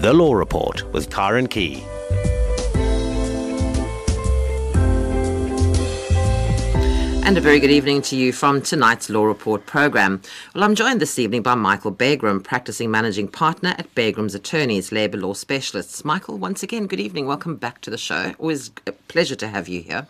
The Law Report with Karen Key. And a very good evening to you from tonight's Law Report program. Well, I'm joined this evening by Michael Bagraim, practicing managing partner at Bagraim's Attorneys, Labour Law Specialists. Michael, once again, good evening. Welcome back to the show. Always a pleasure to have you here.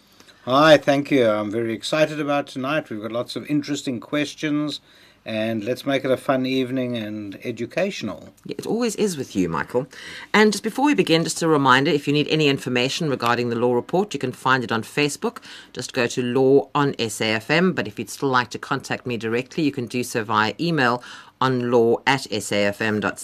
Hi, thank you. I'm very excited about tonight. We've got lots of interesting questions and let's make it a fun evening and educational. It always is with you, Michael. And just before we begin, just a reminder if you need any information regarding the law report, you can find it on Facebook. Just go to Law on SAFM. But if you'd still like to contact me directly, you can do so via email on law at safm.co.za.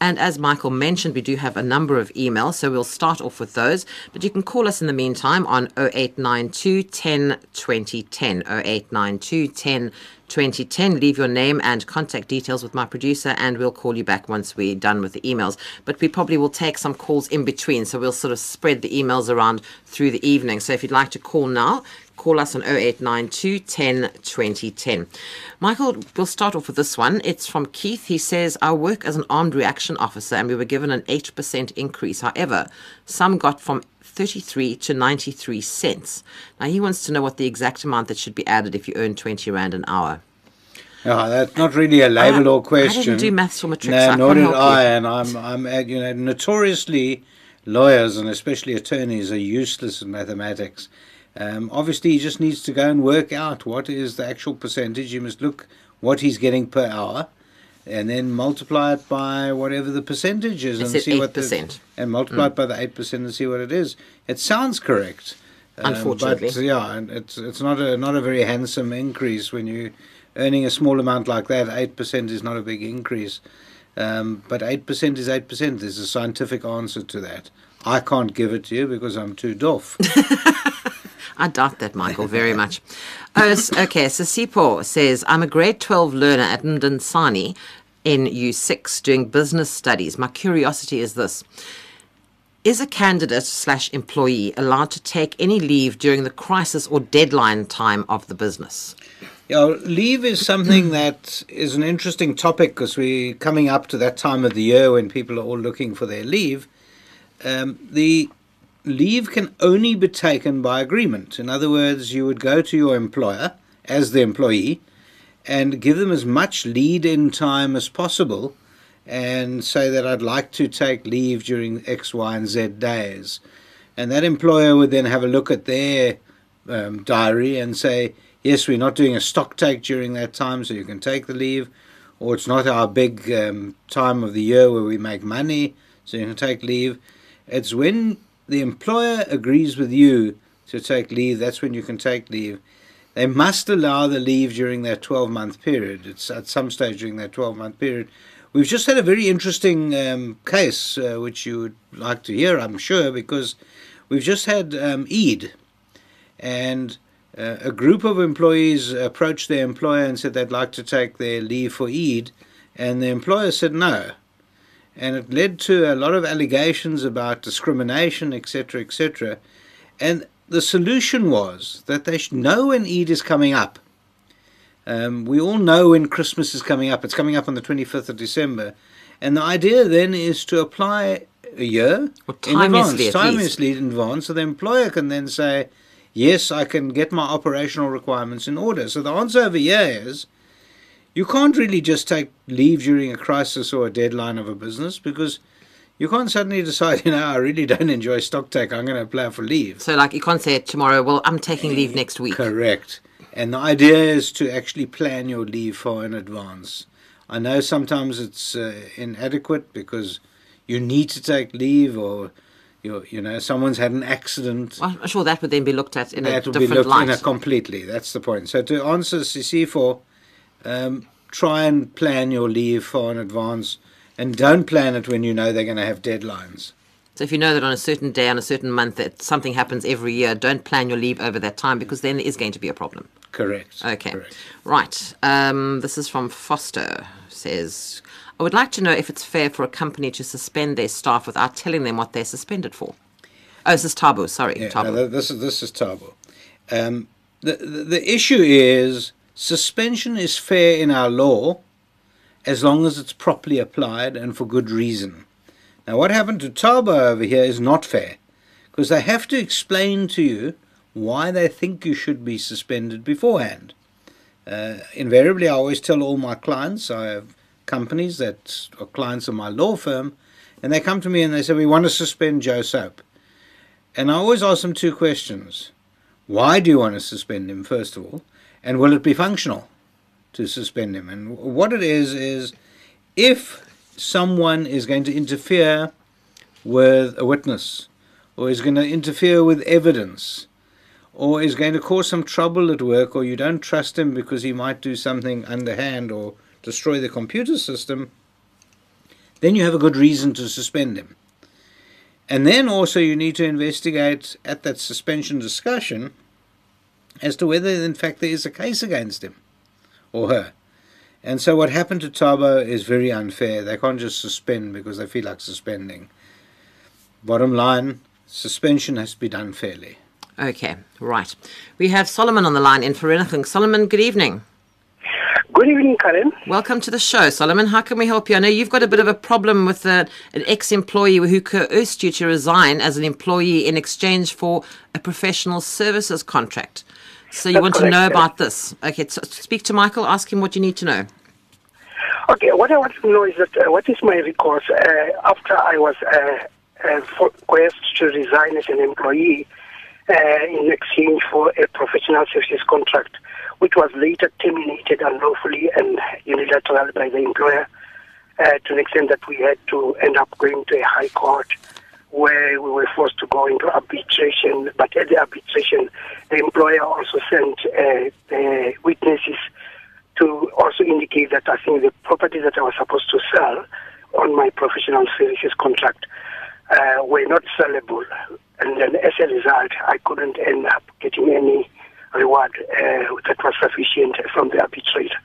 And as Michael mentioned, we do have a number of emails, so we'll start off with those. But you can call us in the meantime on 0892 10 2010. 0892 10 2010. Leave your name and contact details with my producer, and we'll call you back once we're done with the emails. But we probably will take some calls in between, so we'll sort of spread the emails around through the evening. So if you'd like to call now, call us on 0892 10 2010. Michael, we'll start off with this one. It's from Keith. He says, I work as an armed reaction officer and we were given an 8% increase. However, some got from 33 to 93 cents. Now, he wants to know what the exact amount that should be added if you earn 20 Rand an hour. Oh, that's not really a labour law question. I didn't do maths for matric, no, nor did I, you. and I'm, I'm, uh, you know, notoriously lawyers and especially attorneys are useless in mathematics. Um, obviously, he just needs to go and work out what is the actual percentage. You must look what he's getting per hour, and then multiply it by whatever the percentage is, and see 8%. what the, and multiply mm. it by the eight percent and see what it is. It sounds correct, um, unfortunately, but yeah, it's it's not a not a very handsome increase when you earning a small amount like that. Eight percent is not a big increase, um, but eight percent is eight percent. There's a scientific answer to that. I can't give it to you because I'm too deaf. I doubt that, Michael, very much. Oh, okay, so Sipo says, I'm a grade 12 learner at Mdantsane in U6 doing business studies. My curiosity is this. Is a candidate slash employee allowed to take any leave during the crisis or deadline time of the business? Yeah, leave is something that is an interesting topic because we're coming up to that time of the year when people are all looking for their leave. Um, the leave can only be taken by agreement. In other words, you would go to your employer as the employee and give them as much lead in time as possible and say that I'd like to take leave during X, Y, and Z days. And that employer would then have a look at their um, diary and say, yes, we're not doing a stock take during that time, so you can take the leave, or it's not our big um, time of the year where we make money, so you can take leave. It's when the employer agrees with you to take leave, that's when you can take leave. They must allow the leave during that 12 month period. It's at some stage during that 12 month period. We've just had a very interesting um, case, uh, which you would like to hear, I'm sure, because we've just had um, Eid, and uh, a group of employees approached their employer and said they'd like to take their leave for Eid, and the employer said no and it led to a lot of allegations about discrimination, etc., etc. And the solution was that they should know when Eid is coming up. Um, we all know when Christmas is coming up. It's coming up on the 25th of December. And the idea then is to apply a year well, in advance, timelessly in advance, so the employer can then say, yes, I can get my operational requirements in order. So the answer over here is you can't really just take leave during a crisis or a deadline of a business because you can't suddenly decide, you know, I really don't enjoy stock take, I'm going to apply for leave. So, like, you can't say tomorrow, well, I'm taking leave next week. Correct. And the idea is to actually plan your leave far in advance. I know sometimes it's uh, inadequate because you need to take leave or you you know someone's had an accident. Well, I'm sure that would then be looked at in that a would different be looked light. completely. That's the point. So to answer CC for um, try and plan your leave far in advance and don't plan it when you know they're going to have deadlines. So if you know that on a certain day, on a certain month, that something happens every year, don't plan your leave over that time because then there is going to be a problem. Correct. Okay. Correct. Right. Um, this is from Foster. Says, I would like to know if it's fair for a company to suspend their staff without telling them what they're suspended for. Oh, this is Thabo. Sorry, Yeah, Thabo. no, this is this is Thabo. Um, the, the the issue is suspension is fair in our law, as long as it's properly applied and for good reason. Now, what happened to Thabo over here is not fair because they have to explain to you why they think you should be suspended beforehand. Uh, invariably, I always tell all my clients, I have companies that are clients of my law firm, and they come to me and they say, We want to suspend Joe Soap. And I always ask them two questions. Why do you want to suspend him, first of all? And will it be functional to suspend him? And what it is, is if someone is going to interfere with a witness, or is going to interfere with evidence, or is going to cause some trouble at work, or you don't trust him because he might do something underhand or destroy the computer system, then you have a good reason to suspend him. And then also you need to investigate at that suspension discussion as to whether in fact there is a case against him or her. And so what happened to Thabo is very unfair. They can't just suspend because they feel like suspending. Bottom line, suspension has to be done fairly. Okay, right. We have Solomon on the line in for anything. Solomon, good evening. Good evening, Karen. Welcome to the show, Solomon. How can we help you? I know you've got a bit of a problem with a, an ex employee who coerced you to resign as an employee in exchange for a professional services contract. So you That's want correct, to know about this. Okay, so speak to Michael, ask him what you need to know. Okay, what I want to know is that uh, what is my recourse uh, after I was uh, uh, to resign as an employee uh, in exchange for a professional services contract, which was later terminated unlawfully and unilaterally by the employer uh, to the extent that we had to end up going to a high court where we were forced to go into arbitration. But at the arbitration, the employer also sent uh, the witnesses to also indicate that I think the property that I was supposed to sell on my professional services contract uh, were not sellable. And then as a result, I couldn't end up getting any reward uh, that was sufficient from the arbitrator.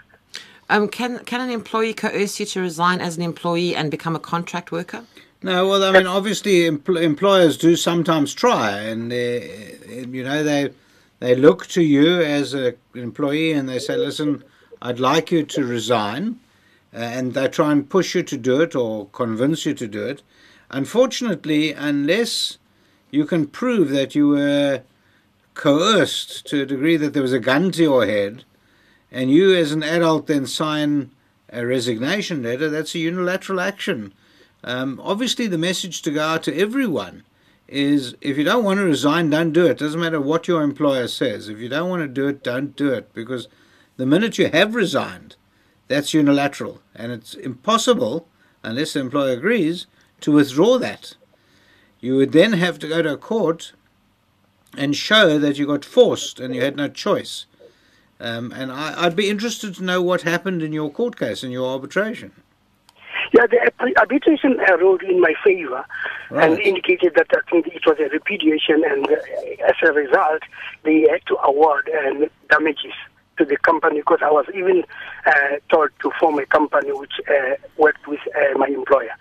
Um, can can an employee coerce you to resign as an employee and become a contract worker? No, well, I mean, obviously, empl- employers do sometimes try, and you know they they look to you as an employee and they say, "Listen, I'd like you to resign," uh, and they try and push you to do it or convince you to do it. Unfortunately, unless you can prove that you were coerced to a degree that there was a gun to your head, and you as an adult then sign a resignation letter, that's a unilateral action. Um, obviously, the message to go out to everyone is if you don't want to resign, don't do it. Doesn't matter what your employer says. If you don't want to do it, don't do it. Because the minute you have resigned, that's unilateral. And it's impossible, unless the employer agrees, to withdraw that. You would then have to go to a court and show that you got forced and you had no choice. Um, and I, I'd be interested to know what happened in your court case, in your arbitration. Yeah, the arbitration uh, ruled in my favor and indicated that I think it was a repudiation, and uh, as a result, they had to award uh, damages to the company because I was even uh, told to form a company which uh, worked with uh, my employer.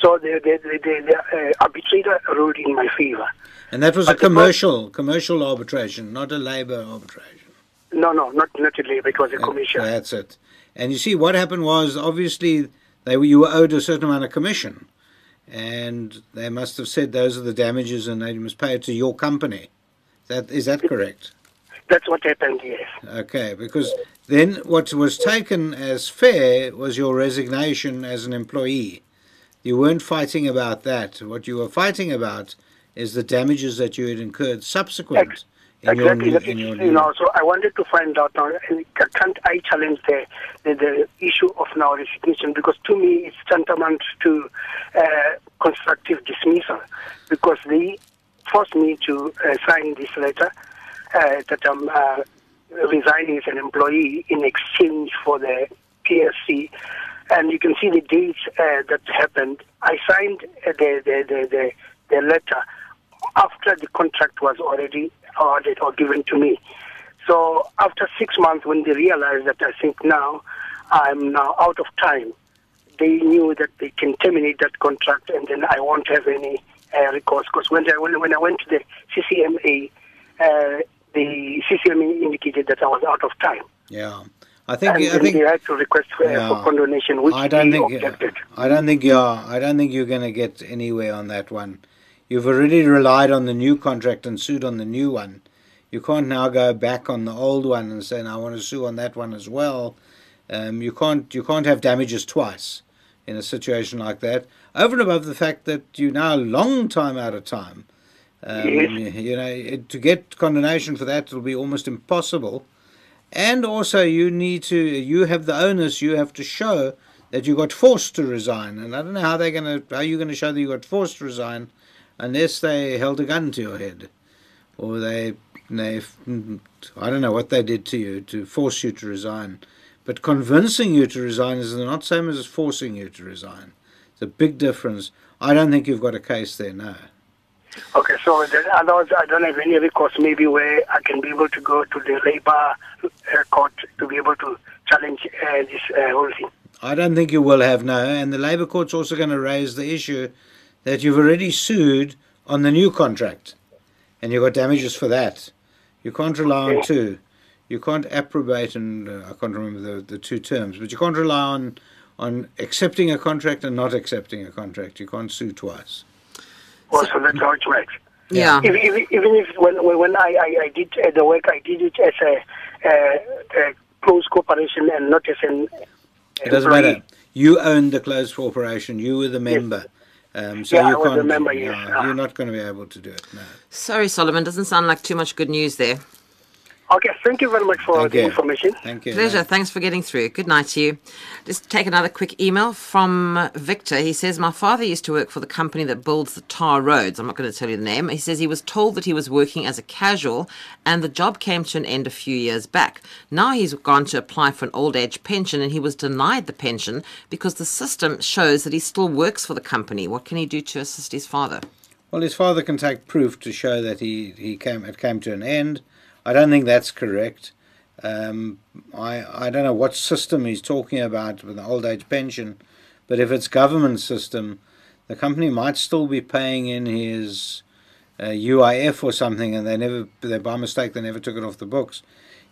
So the, the, the, the, the uh, arbitrator ruled in my favor. And that was a But pro- commercial commercial arbitration, not a labour arbitration. No, no, not not a labor, it was a commission. That's it. And you see, what happened was obviously they were, you were owed a certain amount of commission, and they must have said those are the damages, and they must pay it to your company. That is that correct? That's what happened, yes. Okay, because then what was taken as fair was your resignation as an employee. You weren't fighting about that. What you were fighting about is the damages that you had incurred subsequent in your exactly. in your you know, so I wanted to find out now, can't I challenge the, the, the issue of now resignation? Because to me, it's tantamount to uh, constructive dismissal because they forced me to uh, sign this letter uh, that I'm uh, resigning as an employee in exchange for the PSC. And you can see the dates uh, that happened. I signed uh, the, the, the, the, the letter after the contract was already awarded or given to me. So after six months, when they realized that I think now I'm now out of time, they knew that they can terminate that contract, and then I won't have any uh, recourse. Because when I when, when I went to the CCMA, uh, the CCMA indicated that I was out of time. Yeah. I think and I think they had to request for, Yeah. for condonation, which I don't think objected. I don't think you are. I don't think you're going to get anywhere on that one. You've already relied on the new contract and sued on the new one. You can't now go back on the old one and say, "No, "I want to sue on that one as well." Um, you can't. You can't have damages twice in a situation like that. Over and above the fact that you're now a long time out of time. Um, Yes. You know, it- to get condonation for that will be almost impossible. And also, you need to, you have the onus, you have to show that you got forced to resign. And I don't know how they're going to, how you going to show that you got forced to resign unless they held a gun to your head. Or they, they, I don't know what they did to you to force you to resign. But convincing you to resign is not the same as forcing you to resign. It's a big difference. I don't think you've got a case there, no. Okay, so otherwise I don't have any recourse maybe where I can be able to go to the labor uh, court to be able to challenge uh, this uh, whole thing. I don't think you will have no, and the Labour Court's also going to raise the issue that you've already sued on the new contract, and you've got damages for that. You can't rely on two. You can't approbate, and uh, I can't remember the, the two terms, but you can't rely on on accepting a contract and not accepting a contract. You can't sue twice. Also, that's how it works. Yeah. Even, even, even if when when when I, I, I did uh, the work, I did it as a, uh, a close corporation and not as an. It doesn't employee. matter. You owned the closed corporation. You were the member. Um, so Yeah, you I was a can't. member, yeah, yes. Ah. you're not going to be able to do it. No. Sorry, Solomon. Doesn't sound like too much good news there. Okay, thank you very much for Thank the you. information. Thank you. Pleasure. Thanks for getting through. Good night to you. Just take another quick email from Victor. He says, My father used to work for the company that builds the tar roads. I'm not going to tell you the name. He says he was told that he was working as a casual and the job came to an end a few years back. Now he's gone to apply for an old age pension and he was denied the pension because the system shows that he still works for the company. What can he do to assist his father? Well, his father can take proof to show that he, he came it came to an end. I don't think that's correct. Um, I I don't know what system he's talking about with the old age pension, but if it's government system, the company might still be paying in his uh, UIF or something, and they never they by mistake they never took it off the books.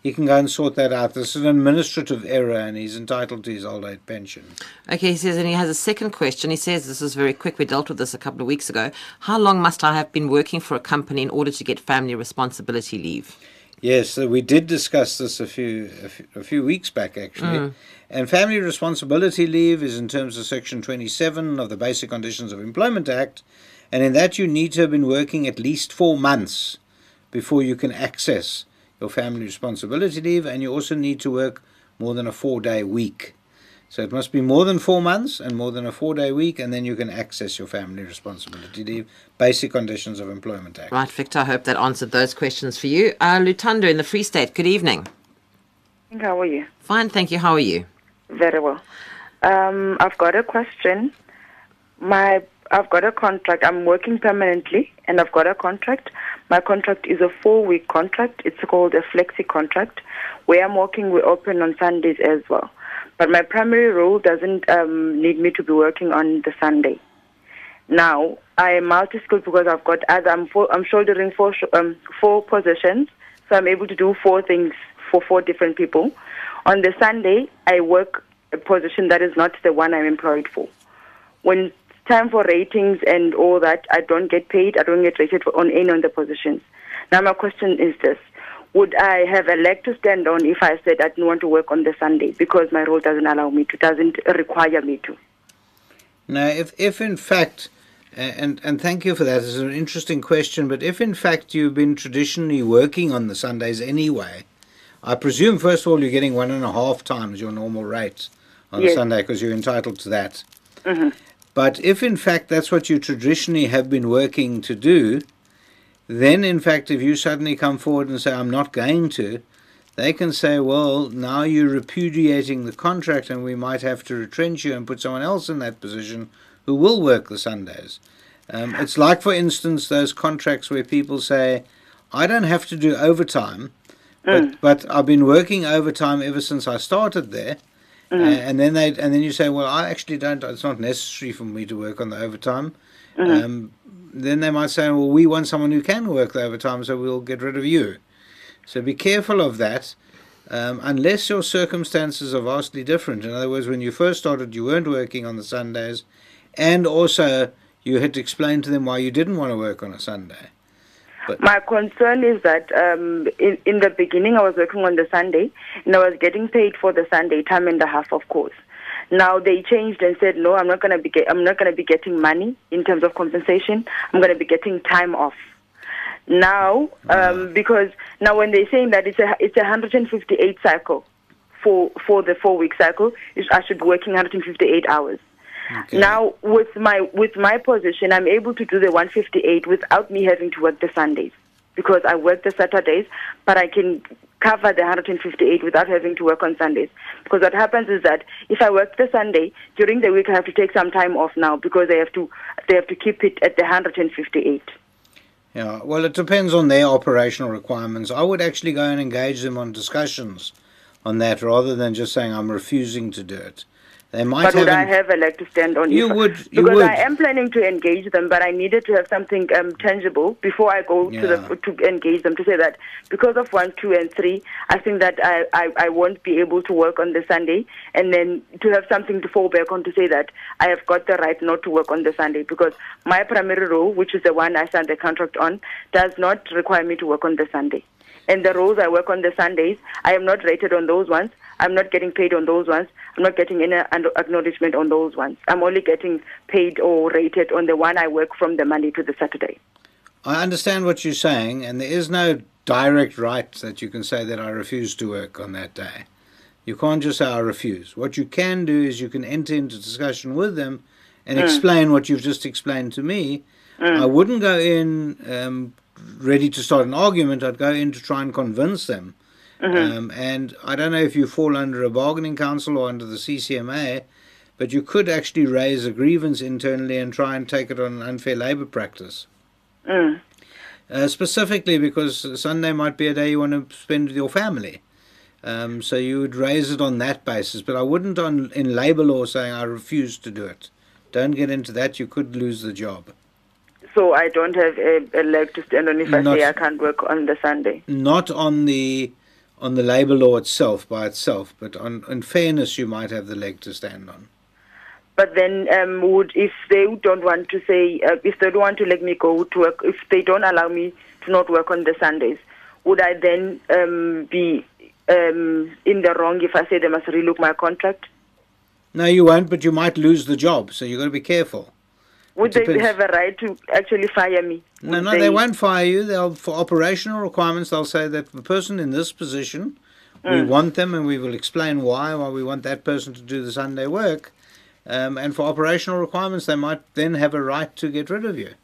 He can go and sort that out. This is an administrative error, and he's entitled to his old age pension. Okay, he says, and he has a second question. He says, this is very quick. We dealt with this a couple of weeks ago. How long must I have been working for a company in order to get family responsibility leave? Yes, so we did discuss this a few a few, a few weeks back actually. Mm. And family responsibility leave is in terms of section 27 of the Basic Conditions of Employment Act, and in that you need to have been working at least 4 months before you can access your family responsibility leave and you also need to work more than a 4-day week. So it must be more than 4 months and more than a 4-day week and then you can access your family responsibility leave. Basic Conditions of Employment Act. Right, Victor, I hope that answered those questions for you. Uh, Lutando in the Free State, good evening. How are you? Fine, thank you. How are you? Very well. Um, I've got a question. My I've got a contract. I'm working permanently, and I've got a contract. My contract is a four-week contract. It's called a flexi contract, where I'm working. We're open on Sundays as well, but my primary role doesn't um, need me to be working on the Sunday. Now I am multi-skilled because I've got. I'm, four, I'm shouldering four um, four positions, so I'm able to do four things for four different people. On the Sunday, I work a position that is not the one I'm employed for. When it's time for ratings and all that, I don't get paid. I don't get rated on any of the positions. Now my question is this. Would I have a leg to stand on if I said I didn't want to work on the Sunday because my role doesn't allow me to, doesn't require me to? Now, if, if in fact, and, and thank you for that, it's an interesting question, but if in fact you've been traditionally working on the Sundays anyway, I presume, first of all, you're getting one and a half times your normal rate on Yes. Sunday because you're entitled to that. Mm-hmm. But if in fact that's what you traditionally have been working to do, then in fact, if you suddenly come forward and say, I'm not going to, they can say, well, now you're repudiating the contract and we might have to retrench you and put someone else in that position who will work the Sundays. Um, it's like, for instance, those contracts where people say, I don't have to do overtime, but, but I've been working overtime ever since I started there. Uh, and then they and then you say, well, I actually don't. It's not necessary for me to work on the overtime. Um, then they might say, well, we want someone who can work overtime, so we'll get rid of you. So be careful of that. Um, unless your circumstances are vastly different. In other words, when you first started, you weren't working on the Sundays, and also you had to explain to them why you didn't want to work on a Sunday. My concern is that um, in, in the beginning I was working on the Sunday and I was getting paid for the Sunday time and a half, of course. Now they changed and said, no, I'm not going to be get, I'm not going to be getting money in terms of compensation. I'm going to be getting time off. Now, um, because now when they're saying that it's a it's a 158 cycle for for the four week cycle, I should be working 158 hours. Okay. Now with my with my position, I'm able to do the 158 without me having to work the Sundays because I work the Saturdays, but I can cover the 158 without having to work on Sundays. Because what happens is that if I work the Sunday during the week, I have to take some time off now because they have to they have to keep it at the 158. Yeah, well, it depends on their operational requirements. I would actually go and engage them on discussions on that rather than just saying I'm refusing to do it. They might But would I have a leg to stand on? You would- you because would. I am planning to engage them, but I needed to have something um, tangible before I go to the to engage them to say that because of one, two, and three, I think that I, I I won't be able to work on the Sunday, and then to have something to fall back on to say that I have got the right not to work on the Sunday because my primary role, which is the one I signed the contract on, does not require me to work on the Sunday. And the roles I work on the Sundays, I am not rated on those ones. I'm not getting paid on those ones. I'm not getting any acknowledgement on those ones. I'm only getting paid or rated on the one I work from the Monday to the Saturday. I understand what you're saying, and there is no direct right that you can say that I refuse to work on that day. You can't just say I refuse. What you can do is you can enter into discussion with them and explain what you've just explained to me. I wouldn't go in um, ready to start an argument. I'd go in to try and convince them. Um, and I don't know if you fall under a bargaining council or under the CCMA, but you could actually raise a grievance internally and try and take it on an unfair labour practice. Mm. Uh, specifically because Sunday might be a day you want to spend with your family. Um, so you would raise it on that basis, but I wouldn't on in labour law saying I refuse to do it. Don't get into that; you could lose the job. So I don't have a, a leg to stand on if I say I can't work on the Sunday. Not on the on the labour law itself by itself, but on in fairness, you might have the leg to stand on. But then, um, would if they don't want to say, uh, if they don't want to let me go to work, if they don't allow me to not work on the Sundays, would I then um, be um, in the wrong if I say they must relook my contract? No, you won't, but you might lose the job. So you've got to be careful. Would they have a right to actually fire me? No, Would no, they, won't fire you. They'll for operational requirements. They'll say that the person in this position, we want them, and we will explain why. Why we want that person to do the Sunday work, um, and for operational requirements, they might then have a right to get rid of you.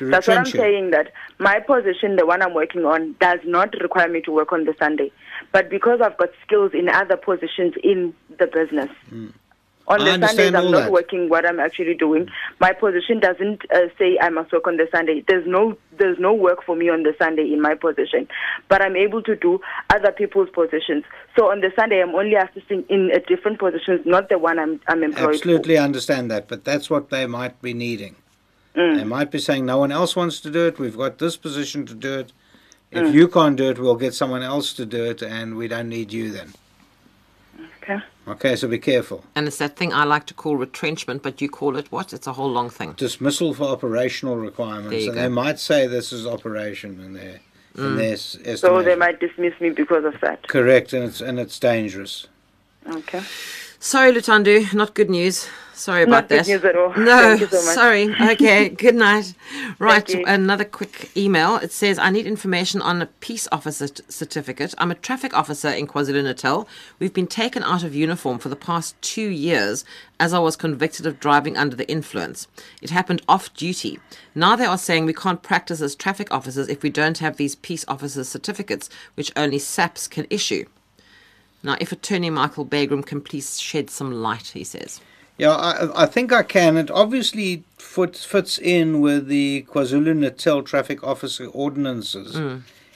That's what I'm you. saying. That my position, the one I'm working on, does not require me to work on the Sunday. But because I've got skills in other positions in the business, on I the Sundays I'm not that. working what I'm actually doing. My position doesn't uh, say I must work on the Sunday. There's no there's no work for me on the Sunday in my position, but I'm able to do other people's positions. So on the Sunday I'm only assisting in a different positions, not the one I'm I'm employed Absolutely understand that, but that's what they might be needing. Mm. They might be saying no one else wants to do it. We've got this position to do it. If Mm. you can't do it, we'll get someone else to do it, and we don't need you then. Okay. Okay, so be careful. And it's that thing I like to call retrenchment, but you call it what? It's a whole long thing. dismissal for operational requirements, There you and go. they might say this is operation in their in mm. their s- So they might dismiss me because of that. Correct, and it's and it's dangerous. Okay. Sorry, Lutando, not good news. Sorry about Not good that. news at all. No, so sorry. Okay, good night. Right, another quick email. It says, I need information on a peace officer t- certificate. I'm a traffic officer in KwaZulu Natal. We've been taken out of uniform for the past two years as I was convicted of driving under the influence. It happened off duty. Now they are saying we can't practice as traffic officers if we don't have these peace officer certificates, which only SAPS can issue. Now, if Attorney Michael Bagraim can please shed some light, he says. Yeah, I, I think I can. It obviously foot, fits in with the KwaZulu Natal traffic officer ordinances,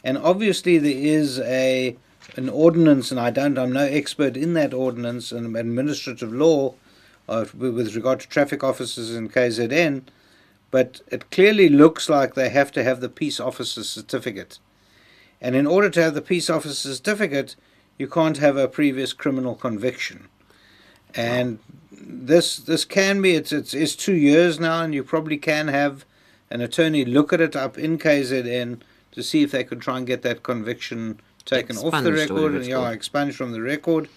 and obviously there is a an ordinance, and I don't, I'm no expert in that ordinance and administrative law uh, with with regard to traffic officers in KZN, but it clearly looks like they have to have the peace officer certificate, and in order to have the peace officer certificate, you can't have a previous criminal conviction. And this this can be it's, it's it's two years now, and you probably can have an attorney look at it up in KZN to see if they could try and get that conviction taken off the record and yeah, called. expunged from the record.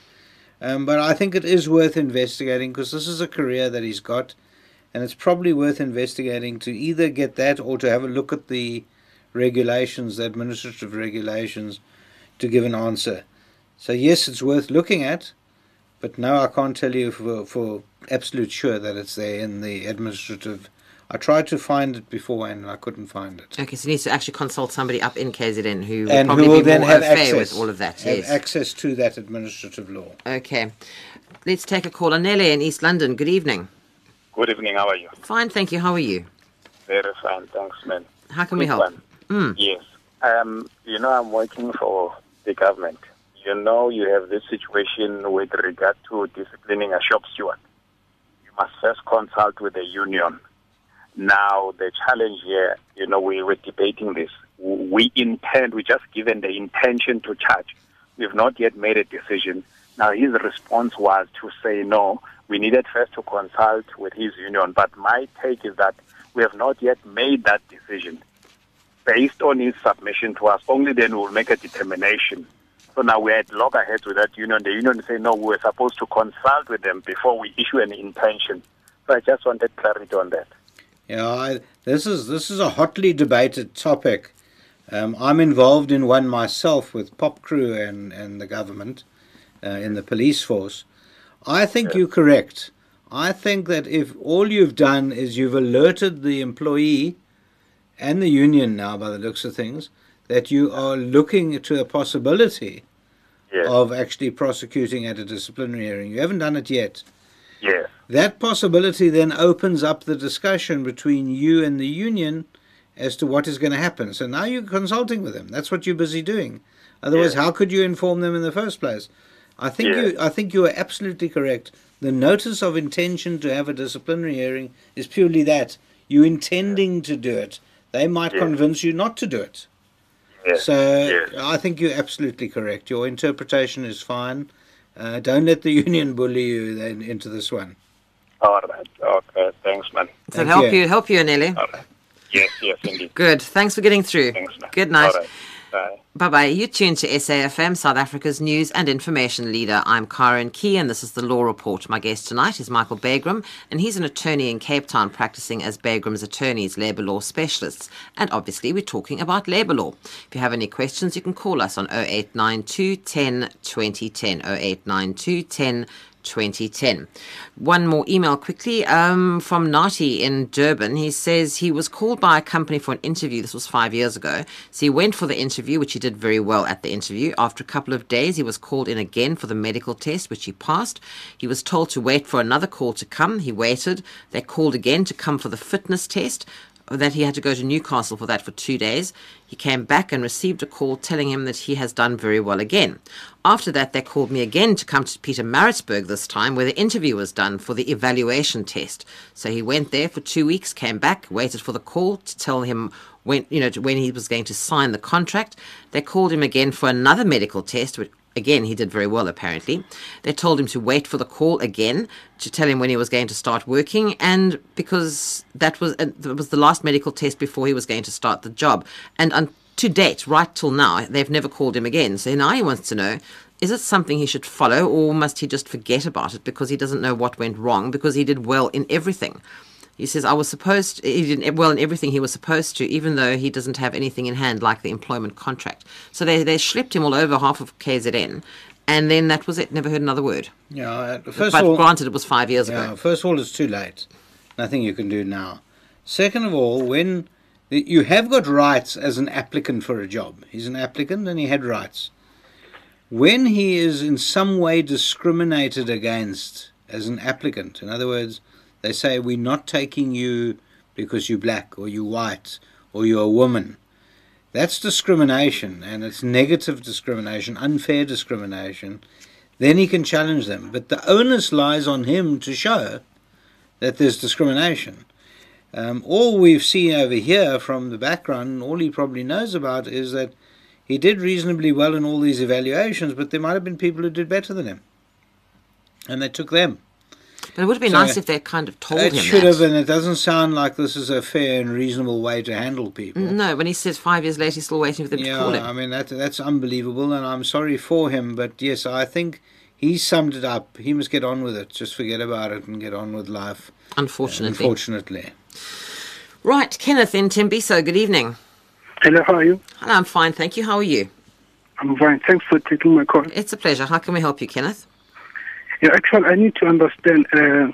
Um, but I think it is worth investigating because this is a career that he's got, and it's probably worth investigating to either get that or to have a look at the regulations, the administrative regulations, to give an answer. So yes, it's worth looking at, but no, I can't tell you for for absolute sure that it's there in the administrative. I tried to find it beforehand and I couldn't find it. Okay, so you need to actually consult somebody up in KZN who will and probably who will be then more have au access with all of that. have Yes. access to that administrative law. Okay. Let's take a call. Anele in East London. Good evening. Good evening. How are you? Fine, thank you. How are you? Very fine. Thanks, man. How can we help? one. Yes. Um, you know, I'm working for the government. You know, you have this situation with regard to disciplining a shop steward. You must first consult with the union. Now, the challenge here, you know, we were debating this. We intend, we just given the intention to charge. We've not yet made a decision. Now, his response was to say, no, we needed first to consult with his union. But my take is that we have not yet made that decision. Based on his submission to us, only then we'll make a determination. So now we're at loggerheads with that union. The union say, no, we're supposed to consult with them before we issue an intention. So I just wanted clarity on that. Yeah, I, this is this is a hotly debated topic. Um, I'm involved in one myself with POPCRU and, and the government uh, in the police force. I think you're correct. I think that if all you've done is you've alerted the employee and the union now, by the looks of things, that you are looking to a possibility Yes. of actually prosecuting at a disciplinary hearing. You haven't done it yet. Yes. That possibility then opens up the discussion between you and the union as to what is going to happen. So now you're consulting with them. That's what you're busy doing. Otherwise, Yeah. how could you inform them in the first place? I think Yeah. you. I think you are absolutely correct. The notice of intention to have a disciplinary hearing is purely that you intending to do it. They might convince you not to do it. Yes. So Yes. I think you're absolutely correct. Your interpretation is fine. Uh, don't let the union bully you then into this one. All right. Okay. Thanks, man. Does Thank that help you. you? Help you, Anele? All right. Yes, yes, indeed. Good. Thanks for getting through. Thanks, man. Good night. All right. Bye. Bye bye. You tune to SAFM, South Africa's news and information leader. I'm Karen Key, and this is the Law Report. My guest tonight is Michael Bagraim, and he's an attorney in Cape Town practicing as Bagraim's attorneys, labour law specialists. And obviously, we're talking about labour law. If you have any questions, you can call us on 0892 10 2010. 0892 10 2010. One more email quickly um, from Nati in Durban. He says he was called by a company for an interview. This was five years ago. So he went for the interview, which he did very well at the interview. After a couple of days, he was called in again for the medical test, which he passed. He was told to wait for another call to come. He waited. They called again to come for the fitness test that he had to go to Newcastle for that for two days. He came back and received a call telling him that he has done very well again. After that, they called me again to come to Pietermaritzburg this time, where the interview was done for the evaluation test. So he went there for two weeks, came back, waited for the call to tell him when you know when he was going to sign the contract. They called him again for another medical test, which Again, he did very well, apparently. They told him to wait for the call again to tell him when he was going to start working, and because that was, uh, that was the last medical test before he was going to start the job. And un to date, right till now, they've never called him again. So now he wants to know is it something he should follow, or must he just forget about it because he doesn't know what went wrong because he did well in everything? He says, I was supposed, he did well in everything he was supposed to, even though he doesn't have anything in hand like the employment contract. So they, they schlepped him all over half of KZN, and then that was it. Never heard another word. Yeah. uh, First but of all, granted, it was five years Yeah, ago. first of all, it's too late. Nothing you can do now. Second of all, when you have got rights as an applicant for a job, he's an applicant and he had rights. When he is in some way discriminated against as an applicant, in other words, they say we're not taking you because you're black or you're white or you're a woman. That's discrimination and it's negative discrimination, unfair discrimination. Then he can challenge them. But the onus lies on him to show that there's discrimination. Um, all we've seen over here from the background, all he probably knows about is that he did reasonably well in all these evaluations, but there might have been people who did better than him, and they took them. But it would have been So, nice if they kind of told It him It should that. have, and it doesn't sound like this is a fair and reasonable way to handle people. Mm, no, when he says five years later, he's still waiting for them to call Yeah, him. I mean that that's unbelievable, and I'm sorry for him. But yes, I think he summed it up. He must get on with it. Just forget about it and get on with life. Unfortunately. Uh, unfortunately. Right, Kenneth in Tembisa, good evening. Hello, how are you? Hello, I'm fine, thank you. How are you? I'm fine. Thanks for taking my call. It's a pleasure. How can we help you, Kenneth? Yeah, actually, I need to understand uh,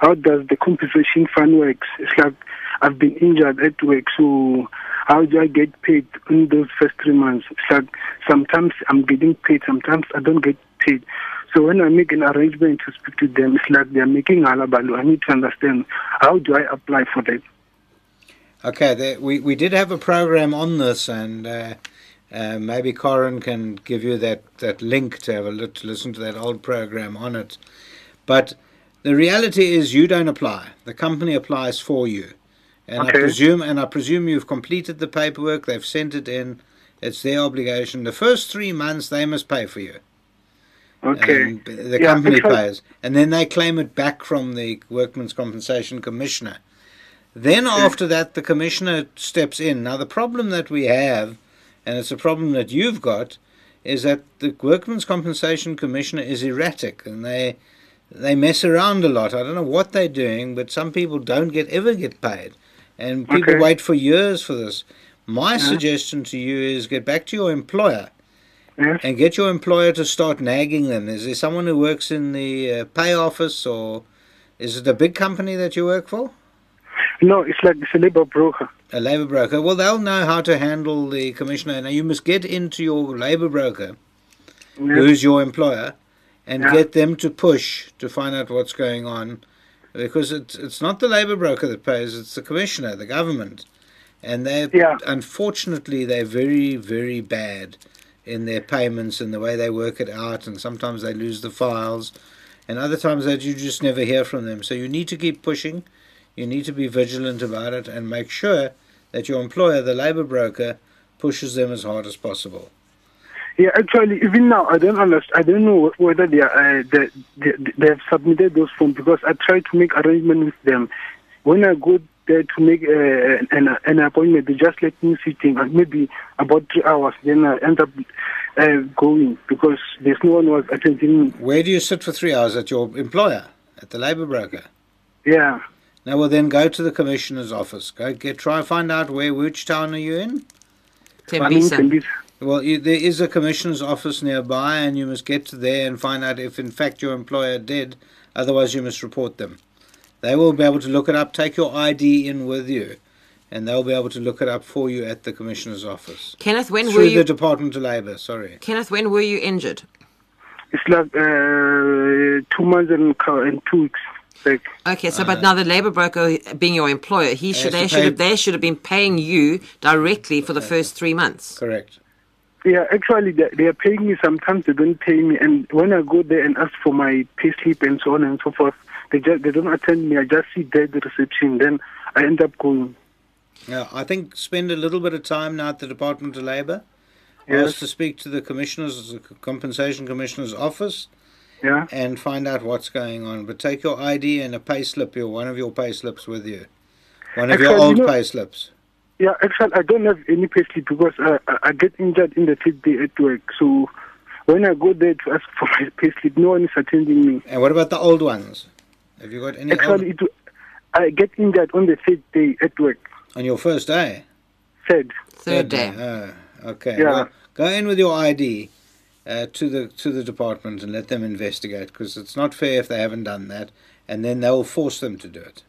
how does the compensation fund works. It's like I've been injured at work, so how do I get paid in those first three months? It's like sometimes I'm getting paid, sometimes I don't get paid. So when I make an arrangement to speak to them, it's like they're making halabalu. I need to understand how do I apply for that? Okay, we we did have a program on this, and uh, uh, maybe Karen can give you that, that link to have a look, to listen to that old program on it. But the reality is, you don't apply. The company applies for you, and I presume and I presume you've completed the paperwork. They've sent it in. It's their obligation. The first three months they must pay for you. Okay. And the Yeah, company pays, and then they claim it back from the Workmen's Compensation Commissioner. Then after that, the commissioner steps in. Now the problem that we have, and it's a problem that you've got, is that the Workmen's Compensation Commissioner is erratic, and they they mess around a lot. I don't know what they're doing, but some people don't get ever get paid, and people Okay. wait for years for this. My suggestion to you is get back to your employer Yes. and get your employer to start nagging them. Is there someone who works in the uh, pay office, or is it a big company that you work for? No, it's like it's a labor broker. A labour broker. Well, they'll know how to handle the commissioner. Now, you must get into your labour broker, Yes. who's your employer, and Yeah. get them to push to find out what's going on, because it's it's not the labour broker that pays; it's the commissioner, the government, and they Yeah. unfortunately they're very very bad in their payments and the way they work it out, and sometimes they lose the files, and other times that you just never hear from them. So you need to keep pushing. You need to be vigilant about it and make sure that your employer, the labour broker, pushes them as hard as possible. Yeah, actually, even now, I don't understand. I don't know whether they are, uh, they, they, they have submitted those forms because I tried to make arrangement with them. When I go there to make uh, an, an appointment, they just let me sitting and maybe about three hours. Then I end up uh, going because there's no one was attending me. Where do you sit for three hours at your employer, at the labour broker? Yeah. Now, will then go to the commissioner's office. Go get try and find out where which town are you in. Tembisa. Tembisa. Well, you, there is a commissioner's office nearby, and you must get to there and find out if, in fact, your employer did. Otherwise, you must report them. They will be able to look it up. Take your ID in with you, and they'll be able to look it up for you at the commissioner's office Kenneth, when were through the you? Department of Labour. Sorry. Kenneth, when were you injured? It's like uh, two months and, and two weeks. Like, Okay, so but uh, now the labour broker being your employer, he should they should have they should have been paying you directly for the first three months. Correct. Yeah, actually, they, they are paying me. Sometimes they don't pay me, and when I go there and ask for my pay slip and so on and so forth, they just they don't attend me. I just sit there at the reception. Then I end up going. Yeah, I think spend a little bit of time now at the Department of Labour. Yes. Ask to speak to the commissioner's the compensation commissioner's office Yeah. and find out what's going on. But take your ID and a pay slip, your one of your pay slips with you, one of your old you know- pay slips. Yeah, actually, I don't have any pay slip because I, I, I get injured in the third day at work. So when I go there to ask for my pay slip, no one is attending me. And what about the old ones? Have you got any old, Actually, it, I get injured on the third day at work. on your first day? Third. Third day. Oh, okay. Yeah. Well, go in with your ID uh, to the to the department and let them investigate because it's not fair if they haven't done that, and then they'll force them to do it.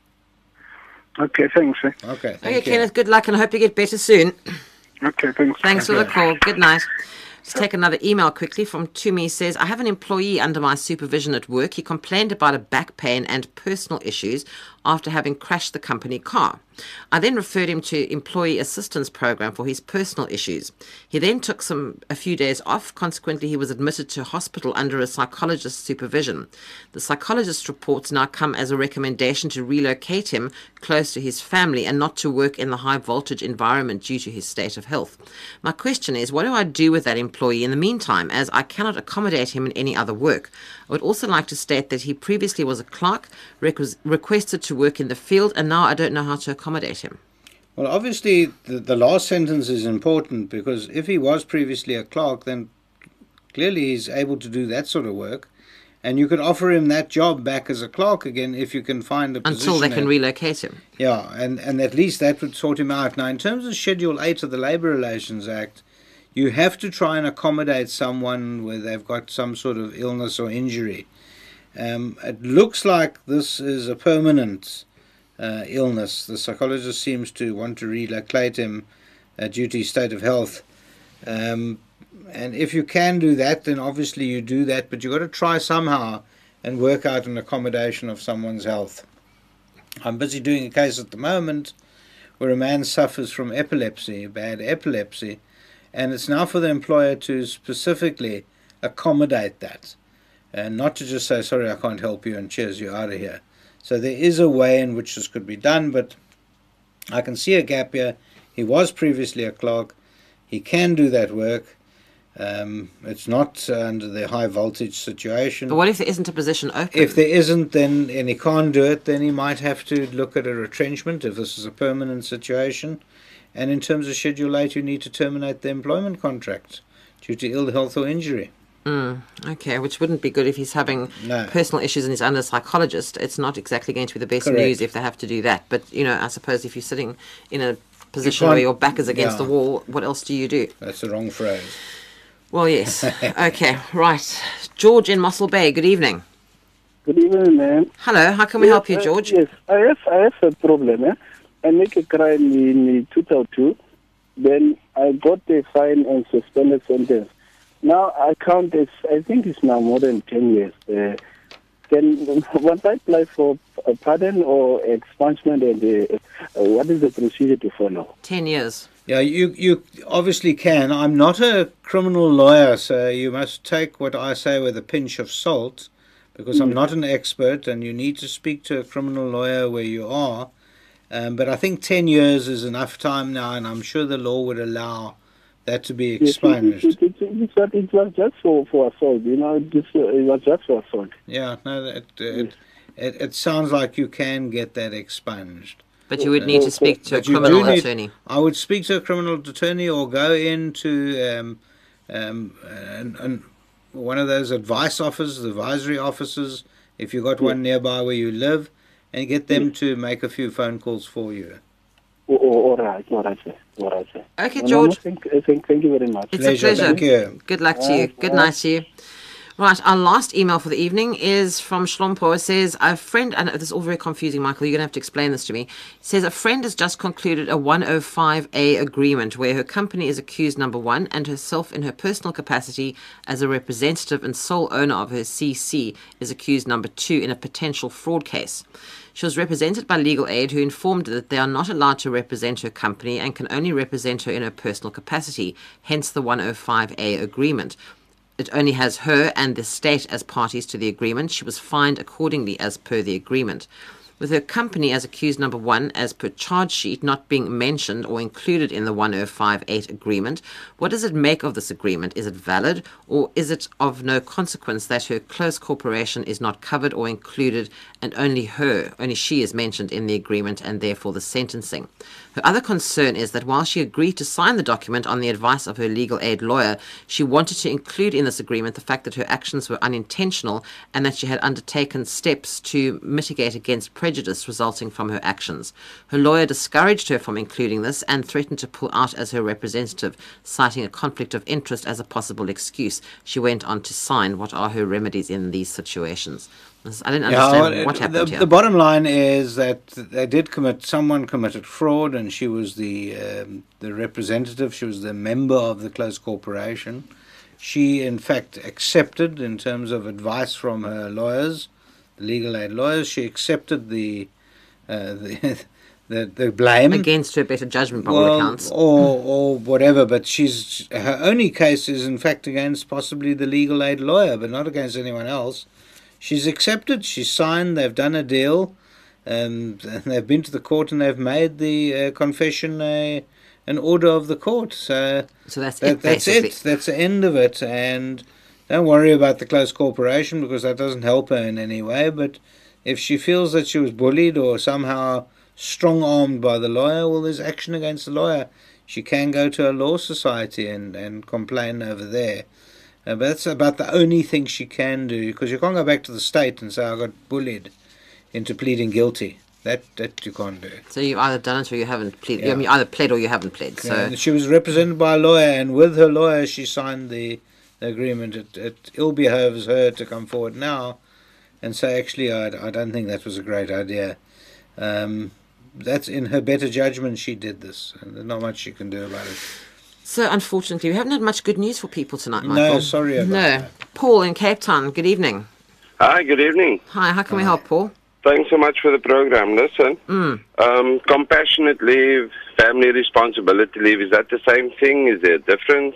Okay, thanks. Eh? Okay. Thank Okay, you. Kenneth, good luck and I hope you get better soon. Okay, thanks. Thanks for the call. Good night. Let's take another email quickly from Tumi. Says, I have an employee under my supervision at work. He complained about a back pain and personal issues after having crashed the company car. I then referred him to employee assistance program for his personal issues. He then took some a few days off. Consequently, he was admitted to hospital under a psychologist's supervision. The psychologist's reports now come as a recommendation to relocate him close to his family and not to work in the high voltage environment due to his state of health. My question is, what do I do with that employee in the meantime, as I cannot accommodate him in any other work? I would also like to state that he previously was a clerk, request, requested to work in the field, and now I don't know how to accommodate him. Well, obviously, the, the last sentence is important because if he was previously a clerk, then clearly he's able to do that sort of work. And you could offer him that job back as a clerk again if you can find a Until they can at- relocate him. Yeah, and, and at least that would sort him out. Now, in terms of Schedule 8 of the Labour Relations Act, you have to try and accommodate someone where they've got some sort of illness or injury. Um, it looks like this is a permanent uh, illness. The psychologist seems to want to relocate him uh, due to his state of health. Um, and if you can do that, then obviously you do that, but you've got to try somehow and work out an accommodation of someone's health. I'm busy doing a case at the moment where a man suffers from epilepsy, bad epilepsy, and it's now for the employer to specifically accommodate that and not to just say, sorry, I can't help you and cheers you out of here. So there is a way in which this could be done, but I can see a gap here. He was previously a clerk, he can do that work. Um, it's not under the high voltage situation. But what if there isn't a position open? If there isn't, then and he can't do it, then he might have to look at a retrenchment if this is a permanent situation. And in terms of Schedule 8, you need to terminate the employment contract due to ill health or injury. Mm, okay, which wouldn't be good if he's having No. personal issues and he's under a psychologist. It's not exactly going to be the best Correct. news if they have to do that. But, you know, I suppose if you're sitting in a position can't- where your back is against yeah. the wall, what else do you do? That's the wrong phrase. Well, yes. okay, right. George in Mossel Bay, good evening. Good evening, ma'am. Hello, how can we help you, Yes, uh, George? Yes, I have I have a problem. Eh? I make a crime in 2002, then I got a fine and suspended sentence. Now I count as I think it's now more than 10 years. Uh, can once I apply for a pardon or expungement, and uh, uh, what is the procedure to follow? 10 years. Yeah, you, you obviously can. I'm not a criminal lawyer, so you must take what I say with a pinch of salt because I'm not an expert and you need to speak to a criminal lawyer where you are. Um, but I think 10 years is enough time now, and I'm sure the law would allow that to be Yes, it, expunged. it, it, it, it, it was just for, for assault, you know, this, uh, it was just for assault. Yeah, no, it, it, it, it sounds like you can get that expunged. But you would need to speak to a But you criminal need- attorney. I would speak to a criminal attorney or go into um, um, and, and one of those advice offices, advisory offices, if you've got one nearby where you live, and get them to make a few phone calls for you. All right, all right, sir. All right, sir. Okay, No, no, George. thank, thank, thank you very much. It's Pleasure, a pleasure. thank you. Good luck to you. Good night to you. Right, our last email for the evening is from Shlompo. It says, A friend, and this is all very confusing, Michael, you're going to have to explain this to me. It says, A friend has just concluded a 105A agreement where her company is accused, number one, and herself in her personal capacity as a representative and sole owner of her CC is accused, number two, in a potential fraud case. She was represented by legal aid who informed that they are not allowed to represent her company and can only represent her in her personal capacity, hence the 105A agreement. It only has her and the state as parties to the agreement. She was fined accordingly as per the agreement. With her company as accused number one, as per charge sheet, not being mentioned or included in the 105A agreement, what does it make of this agreement? Is it valid or is it of no consequence that her close corporation is not covered or included and only her, only she is mentioned in the agreement and therefore the sentencing? Her other concern is that while she agreed to sign the document on the advice of her legal aid lawyer, she wanted to include in this agreement the fact that her actions were unintentional and that she had undertaken steps to mitigate against prejudice resulting from her actions. Her lawyer discouraged her from including this and threatened to pull out as her representative, citing a conflict of interest as a possible excuse. She went on to sign. What are her remedies in these situations? I didn't understand well, what happened the, here. the bottom line is that they did commit. Someone committed fraud, and she was the um, the representative. She was the member of the close corporation. She, in fact, accepted, in terms of advice from her lawyers, the legal aid lawyers, she accepted the uh, the, the the blame Against her better judgment, by all well, accounts. or or whatever. But she's her only case is in fact against possibly the legal aid lawyer, but not against anyone else. She's accepted. She's signed. They've done a deal, and, and they've been to the court and they've made the uh, confession a an order of the court. So So that's that, it, that's basically. it. That's the end of it. And don't worry about the close corporation because that doesn't help her in any way. But if she feels that she was bullied or somehow strong armed by the lawyer, well, there's action against the lawyer. She can go to a law society and, and complain over there. Uh, but that's about the only thing she can do because you can't go back to the state and say I got bullied into pleading guilty. That that you can't do. So you've either done it or you haven't pled. Yeah. I mean, you either pled or you haven't pled. So And she was represented by a lawyer, and with her lawyer, she signed the, the agreement. It, it ill behoves her to come forward now and say, actually, I, I don't think that was a great idea. Um, that's in her better judgment, she did this, and there's not much she can do about it. So unfortunately, we haven't had much good news for people tonight, Michael. No, sorry about no. that. Paul in Cape Town. Good evening. Hi, good evening. Hi. How can we help, Paul? Thanks so much for the program. Listen, um, compassionate leave, family responsibility leave, is that the same thing? Is there a difference?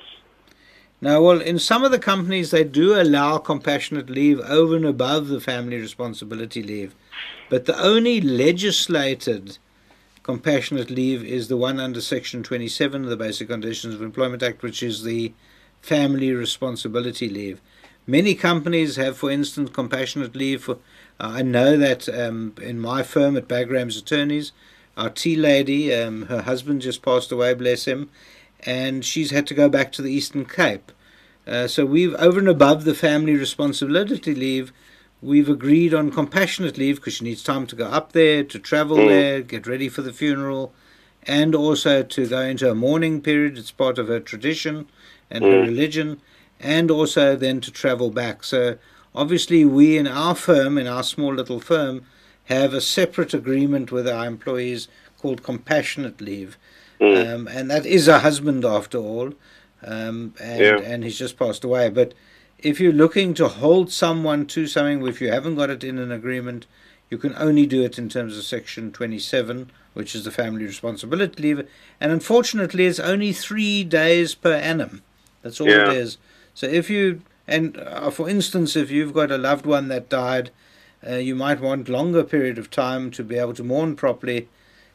Now, well, in some of the companies, they do allow compassionate leave over and above the family responsibility leave. But the only legislated compassionate leave is the one under Section 27 of the Basic Conditions of Employment Act, which is the family responsibility leave. Many companies have, for instance, compassionate leave. For, uh, I know that um, in my firm at Bagraim's Attorneys, our tea lady, um, her husband just passed away, bless him, and she's had to go back to the Eastern Cape. Uh, so we've, over and above the family responsibility leave, we've agreed on compassionate leave because she needs time to go up there, to travel there, get ready for the funeral, and also to go into a mourning period. It's part of her tradition and her religion, and also then to travel back. So obviously, we in our firm, in our small little firm, have a separate agreement with our employees called compassionate leave. Um, and that is her husband after all. Um, and, Yeah. and he's just passed away. But if you're looking to hold someone to something, if you haven't got it in an agreement, you can only do it in terms of Section 27, which is the family responsibility leave. And unfortunately, it's only three days per annum. That's all Yeah. it is. So if you, and uh, for instance, if you've got a loved one that died, uh, you might want longer period of time to be able to mourn properly.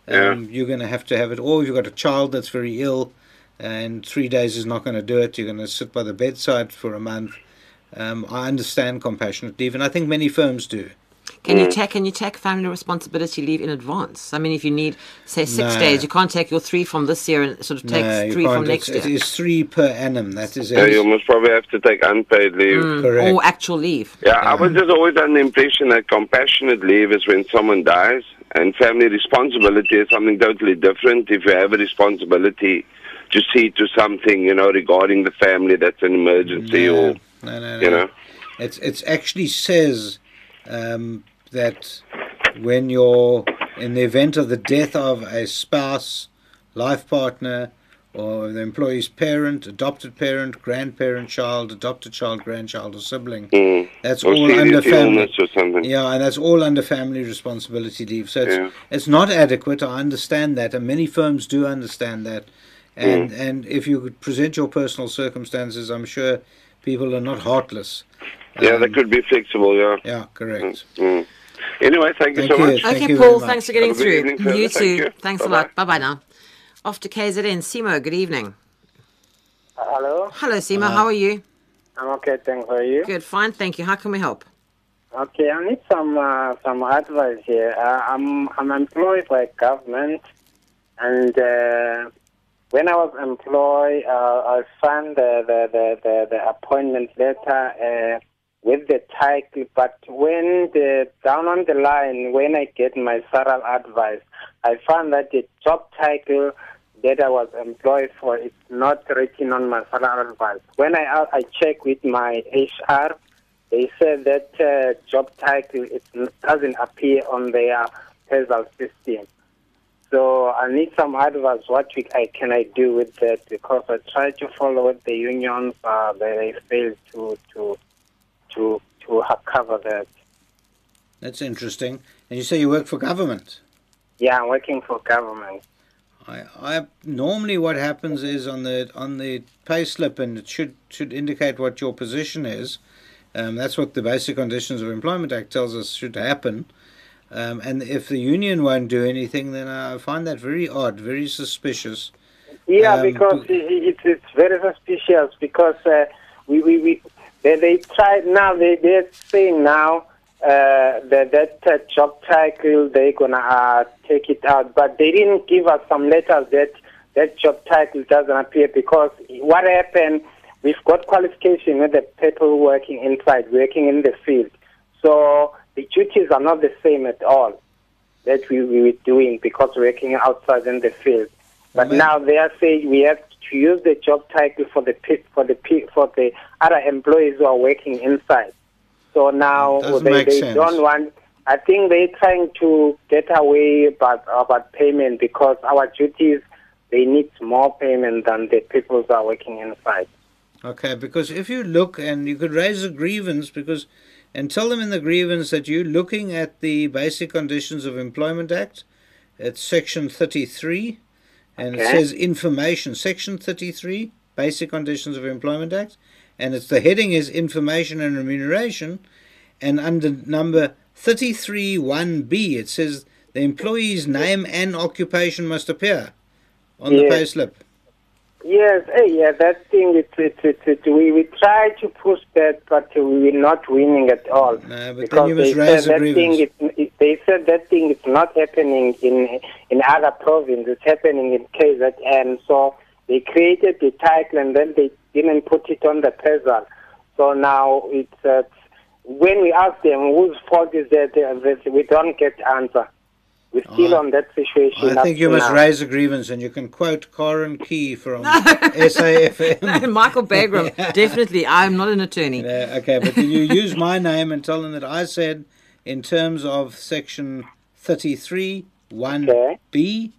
Um, You're going to have to have it. Or if you've got a child that's very ill, and three days is not going to do it. You're going to sit by the bedside for a month. Um, I understand compassionate leave, and I think many firms do. Can you take can you take family responsibility leave in advance? I mean, if you need say six No. days, you can't take your three from this year and sort of take no, three from can't. next It's- year, It is three per annum. That is Yeah, you must probably have to take unpaid leave. Correct. or actual leave. Yeah, I was just always under the impression that compassionate leave is when someone dies, and family responsibility is something totally different. If you have a responsibility to see to something, you know, regarding the family that's an emergency no, or, no, no, no. you know. It's it's actually says um, that when you're in the event of the death of a spouse, life partner, or the employee's parent, adopted parent, grandparent, child, adopted child, grandchild, or sibling, Mm. that's Or all under family. illness or something. Yeah, and that's all under family responsibility leave. So it's Yeah. it's not adequate. I understand that, and many firms do understand that. And Mm. and if you could present your personal circumstances, I'm sure people are not heartless. Yeah, Um, they could be flexible, yeah. Yeah, correct. Mm. Anyway, thank you Thank so you. much. Thank okay, you Paul, very much. thanks for getting Have a good through. evening, further. you Thank too. you. Thanks a Bye-bye. lot. Bye bye now. Off to KZN. Simo, good evening. Hello, Hello, Simo. How are you? I'm okay. Thanks for you. Good, fine, thank you. How can we help? Okay, I need some uh, some advice here. Uh, I'm I'm employed by government, and uh, when I was employed, uh, I signed the the, the, the, the appointment letter uh, with the title. But when the down on the line, when I get my salary advice, I found that the job title that I was employed for is not written on my salary advice. When I I check with my HR, they said that uh, job title it doesn't appear on their PERSAL system. So I need some advice. What we, I, can I do with that? Because I tried to follow what the unions, uh, they failed to to to to cover that. That's interesting. And you say you work for government. Yeah, I'm working for government. I, I normally what happens is on the on the pay slip, and it should should indicate what your position is. Um, that's what the Basic Conditions of Employment Act tells us should happen. Um, and if the union won't do anything, then I find that very odd, very suspicious. Yeah, Um, because to- i- i- it's it's very suspicious because uh, we, we, we they, they tried now they they're saying now uh, that that uh, job title they're gonna uh, take it out, but they didn't give us some letters that that job title doesn't appear because what happened? We've got qualification with the people working inside, working in the field, so the duties are not the same at all that we we were doing because working outside in the field. But Well, now they are saying we have to use the job title for the for the for the other employees who are working inside. So now they, they sense. don't want. I think they're trying to get away about about payment because our duties they need more payment than the people who are working inside. Okay, because if you look and you could raise a grievance because and tell them in the grievance that you're looking at the Basic Conditions of Employment Act. It's section 33 and it says information section 33 Basic Conditions of Employment Act and it's the heading is information and remuneration and under number 33 1b it says the employee's name and occupation must appear on the Yes. payslip. Yes, eh, yeah, that thing. It's, it's, it's, it, we we try to push that, but we're not winning at all. No, but because then you must that thing. It, it, they said that thing is not happening in in other provinces. It's happening in KZN. So they created the title and then they didn't put it on the PERSAL. So now it's uh, when we ask them whose fault is that, uh, that we don't get answer. We're still I- on that situation. I think you must now. raise a grievance, and you can quote Corin Key from SAFM. Michael Bagraim, definitely. I'm not an attorney. Uh, okay, but you use my name and tell them that I said, in terms of section 33 1b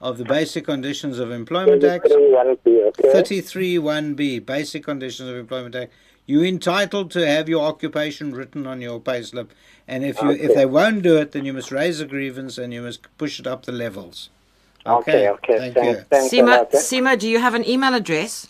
of the Basic Conditions of Employment Act, 33 1b, Basic Conditions of Employment Act, you're entitled to have your occupation written on your payslip. And if you if they won't do it, then you must raise a grievance and you must push it up the levels. Okay, okay. Thank thanks, you. thanks a Sima? Sima, do you have an email address?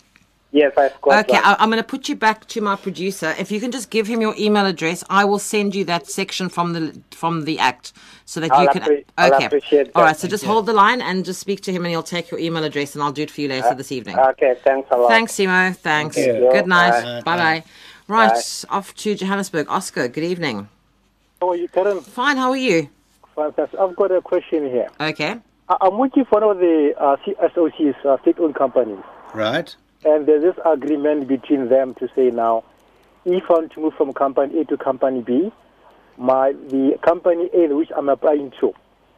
Yes, I've got Okay, one. I, I'm going to put you back to my producer. If you can just give him your email address, I will send you that section from the from the act so that I'll you can. appre- I'll okay. appreciate All that. right. So just hold the line and just speak to him, and he'll take your email address, and I'll do it for you later this evening. Okay, thanks a lot. Thanks, Simo. Thanks. Thank. Good night. Bye. Bye bye. Right, off to Johannesburg. Oscar, good evening. How are you, Karen? Fine. How are you? Fantastic. I've got a question here. Okay. I- I'm working for one of the uh, SOCs, uh, state-owned companies, Right? And there's this agreement between them to say now, if I want to move from company A to company B, my the company A which I'm applying to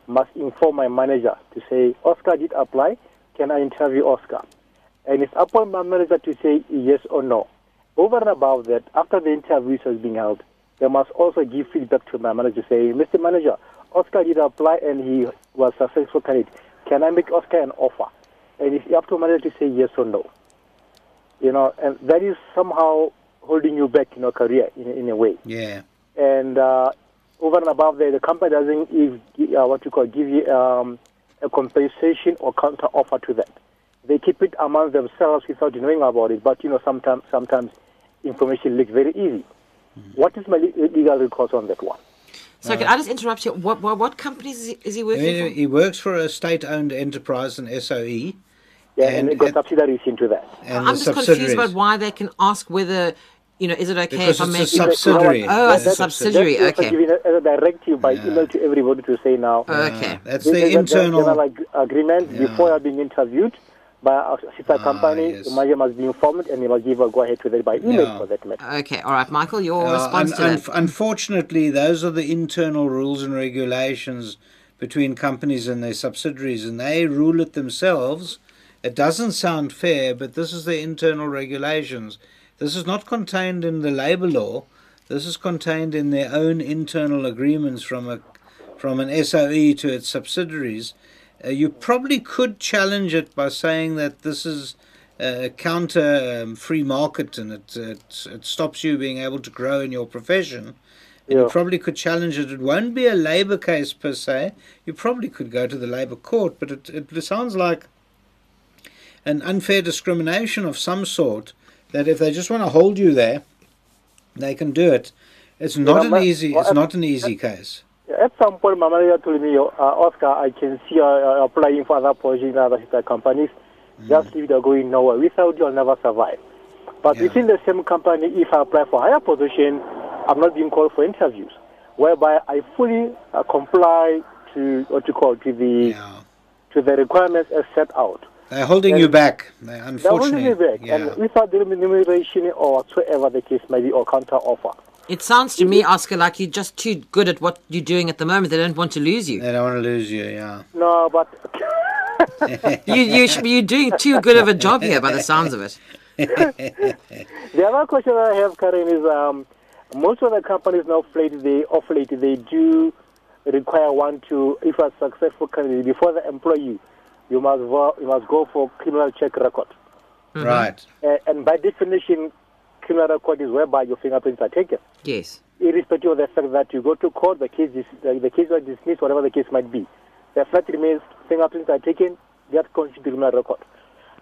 must inform my manager to say, Oscar did apply, can I interview Oscar? And it's upon my manager to say yes or no. Over and above that, after the interview has been held, they must also give feedback to my manager to say, Mr. Manager, Oscar did apply and he was successful candidate. Can I make Oscar an offer? And it's up to manager to say yes or no. You know, and that is somehow holding you back in your career in, in a way. Yeah. And uh, over and above that, the company doesn't give, uh, what you call give you um, a compensation or counter offer to that. They keep it among themselves without knowing about it. But you know, sometimes sometimes information leaks very easy. What is my legal recourse on that one? So can I just interrupt you? What what, what companies is he, is he I working mean, for? he works for a state-owned enterprise, an SOE, Yeah, and, And they got at- subsidiaries into that. and I'm just confused about why they can ask whether, you know, is it okay Because if I it's a make subsidiary. Oh, it's a subsidiary. That's also Okay. given as a directive by Yeah. email to everybody to say now. Okay. That's the is a internal. general ag- agreement Yeah. before you're being interviewed by a sister Ah, company. yes. The manager must be informed and they must give a go ahead to that by email Yeah. for that matter. Okay. All right, Michael, your Uh, response un- to that. unf- unfortunately, those are the internal rules and regulations between companies and their subsidiaries, and they rule it themselves. It doesn't sound fair, but this is the internal regulations. This is not contained in the labour law. This is contained in their own internal agreements from a from an SOE to its subsidiaries. Uh, you probably could challenge it by saying that this is a counter um, free market and it, it it stops you being able to grow in your profession. And You probably could challenge it. It won't be a labour case per se. You probably could go to the labour court, but it, it sounds like an unfair discrimination of some sort. That if they just want to hold you there, they can do it. It's not an easy. well, It's not an easy case. At some point, my manager told me, uh, Oscar, I can see you uh, applying for other positions in other sister companies. Just leave it going nowhere. Without you, I'll never survive. But Yeah. within the same company, if I apply for higher position, I'm not being called for interviews, whereby I fully uh, comply to what you call to the Yeah. to the requirements as set out. They're holding And- you back. They They're unfortunately. holding me back, Yeah. and without the remuneration or whatsoever the case may be, or counter offer. It sounds to me, Oscar, like you're just too good at what you're doing at the moment. They don't want to lose you. They don't want to lose you. Yeah. No, but You, you should, you're doing too good of a job here, by the sounds of it. The other question I have, Karen, is um, most of the companies now flat they off late they do require one to if a successful candidate before the employee, you must vo- you must go for criminal check record, Right. uh, and by definition, criminal record is whereby your fingerprints are taken, Yes. irrespective of the fact that you go to court, the case is the, the case was dismissed, whatever the case might be. The fact remains, fingerprints are taken, that constitutes criminal record.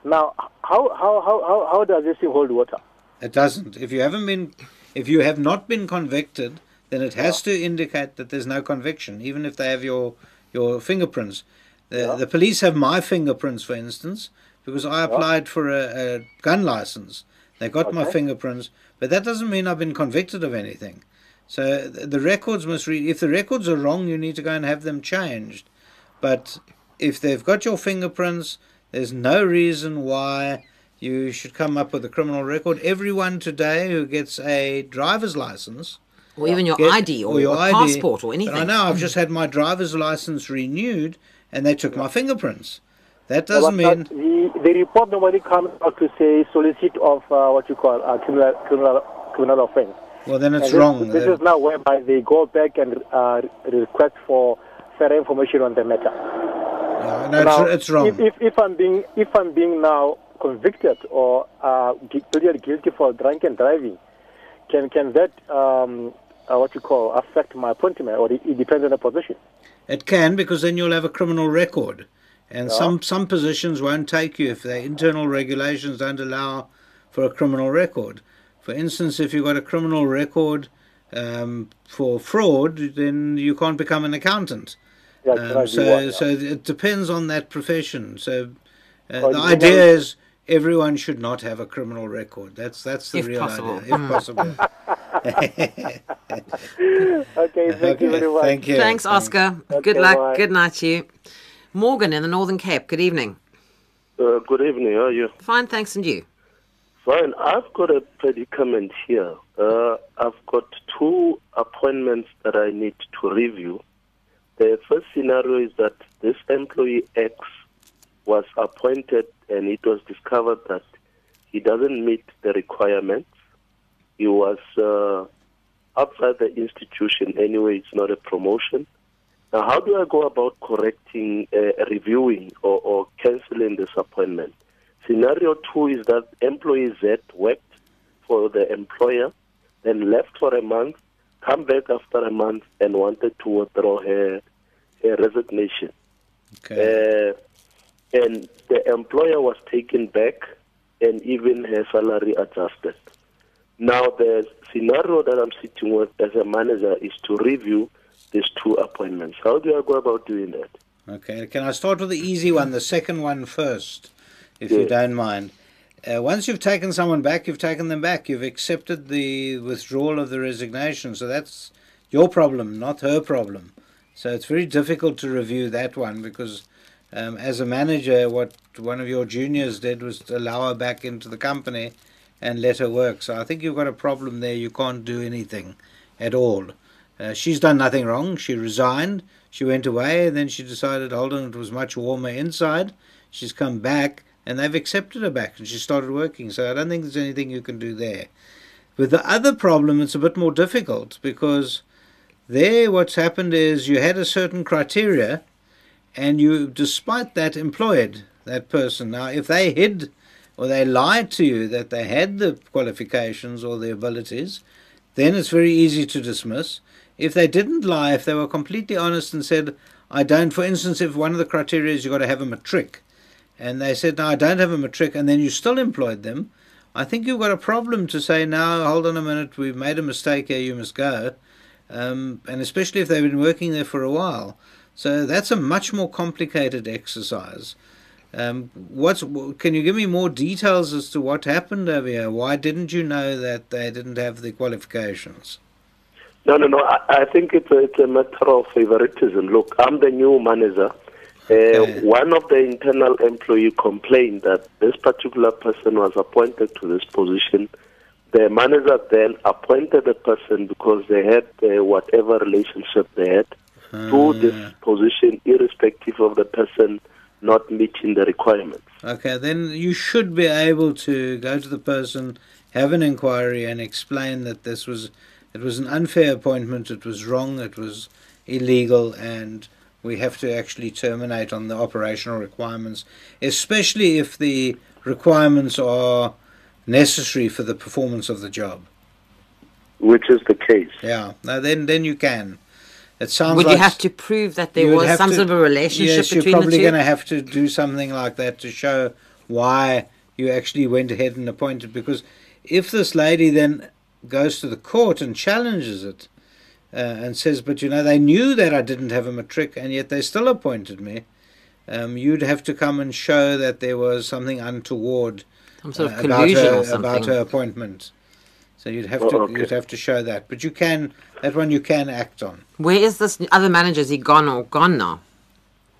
Now, how how how how, how does this thing hold water? It doesn't. If you haven't been, if you have not been convicted, then it has to indicate that there's no conviction, even if they have your your fingerprints. Uh, the the police have my fingerprints, for instance, because I applied for a, a gun license. They got my fingerprints, but that doesn't mean I've been convicted of anything. So th- the records must read. If the records are wrong, you need to go and have them changed. But if they've got your fingerprints, there's no reason why you should come up with a criminal record. Everyone today who gets a driver's license Or even your get- ID or, your a ID, passport or but anything. I know I've just had my driver's license renewed, and they took my fingerprints. That doesn't uh, mean the the report normally comes out to say solicit of uh, what you call a criminal criminal criminal offense. well then it's And wrong. This, is now whereby they go back and uh, request for further information on the matter. Yeah, no, now, it's, it's wrong. If, if, if I'm being if I'm being now convicted or uh, pleaded guilty for drunken driving, can can that um, uh, what you call affect my appointment or it, it depends on the position? It can because then you'll have a criminal record, and some some positions won't take you if their internal regulations don't allow for a criminal record. For instance, if you've got a criminal record um, for fraud, then you can't become an accountant. Yeah, Um, can I do so so it depends on that profession. So uh, the idea is everyone should not have a criminal record. That's that's the If real possible. idea, if possible. Okay, thank you very much. Thank you. Thanks, Oscar. Good Okay, luck. bye. Good night to you. Morgan in the Northern Cape. Good evening. Uh, good evening. How are you? Fine, thanks, and you? Fine. I've got a predicament here. Uh, I've got two appointments that I need to review. The first scenario is that this employee X was appointed and it was discovered that he doesn't meet the requirements. He was uh, outside the institution anyway, it's not a promotion. Now, how do I go about correcting, uh, reviewing, or, or canceling this appointment? Scenario two is that employee Z worked for the employer, then left for a month, come back after a month, and wanted to withdraw her, her resignation. Okay. Uh, and the employer was taken back, and even her salary adjusted. Now, the scenario that I'm sitting with as a manager is to review these two appointments. How do I go about doing that? Okay, can I start with the easy one, the second one first, if you don't mind? Uh, once you've taken someone back, you've taken them back. You've accepted the withdrawal of the resignation. So that's your problem, not her problem. So it's very difficult to review that one because, um, as a manager, what one of your juniors did was allow her back into the company and let her work. So I think you've got a problem there. You can't do anything at all. Uh, she's done nothing wrong. She resigned. She went away, and then she decided, hold on, it was much warmer inside. She's come back, and they've accepted her back, and she started working. So I don't think there's anything you can do there. With the other problem, it's a bit more difficult because there, what's happened is you had a certain criteria, and you, despite that, employed that person. Now, if they hid or they lied to you that they had the qualifications or the abilities, then it's very easy to dismiss. if they didn't lie, if they were completely honest and said, I don't, for instance, if one of the criteria is you've got to have a matric, and they said, no, I don't have a matric, and then you still employed them, I think you've got a problem to say, now, hold on a minute, we've made a mistake here, you must go. Um, and especially if they've been working there for a while. So that's a much more complicated exercise. Um, what's can you give me more details as to what happened over here? Why didn't you know that they didn't have the qualifications? No, no, no. I, I think it's a, it's a matter of favoritism. Look, I'm the new manager. Uh, one of the internal employee complained that this particular person was appointed to this position. The manager then appointed the person because they had uh, whatever relationship they had to ah. this position, irrespective of the person not meeting the requirements. Okay, then you should be able to go to the person, have an inquiry, and explain that this was it was an unfair appointment, it was wrong, it was illegal, and we have to actually terminate on the operational requirements, especially if the requirements are necessary for the performance of the job. Which is the case. Yeah, now then then you can. It sounds Would like you have to prove that there was some to- sort of a relationship yes, between you're probably the two? going to have to do something like that to show why you actually went ahead and appointed. Because if this lady then goes to the court and challenges it uh, and says, "But you know, they knew that I didn't have a matric, and yet they still appointed me," um, you'd have to come and show that there was something untoward Some sort of uh, collusion her, or about her appointment. So you'd have Oh, to okay. you'd have to show that, but you can that one you can act on. Where is this other manager? Is he gone or gone now?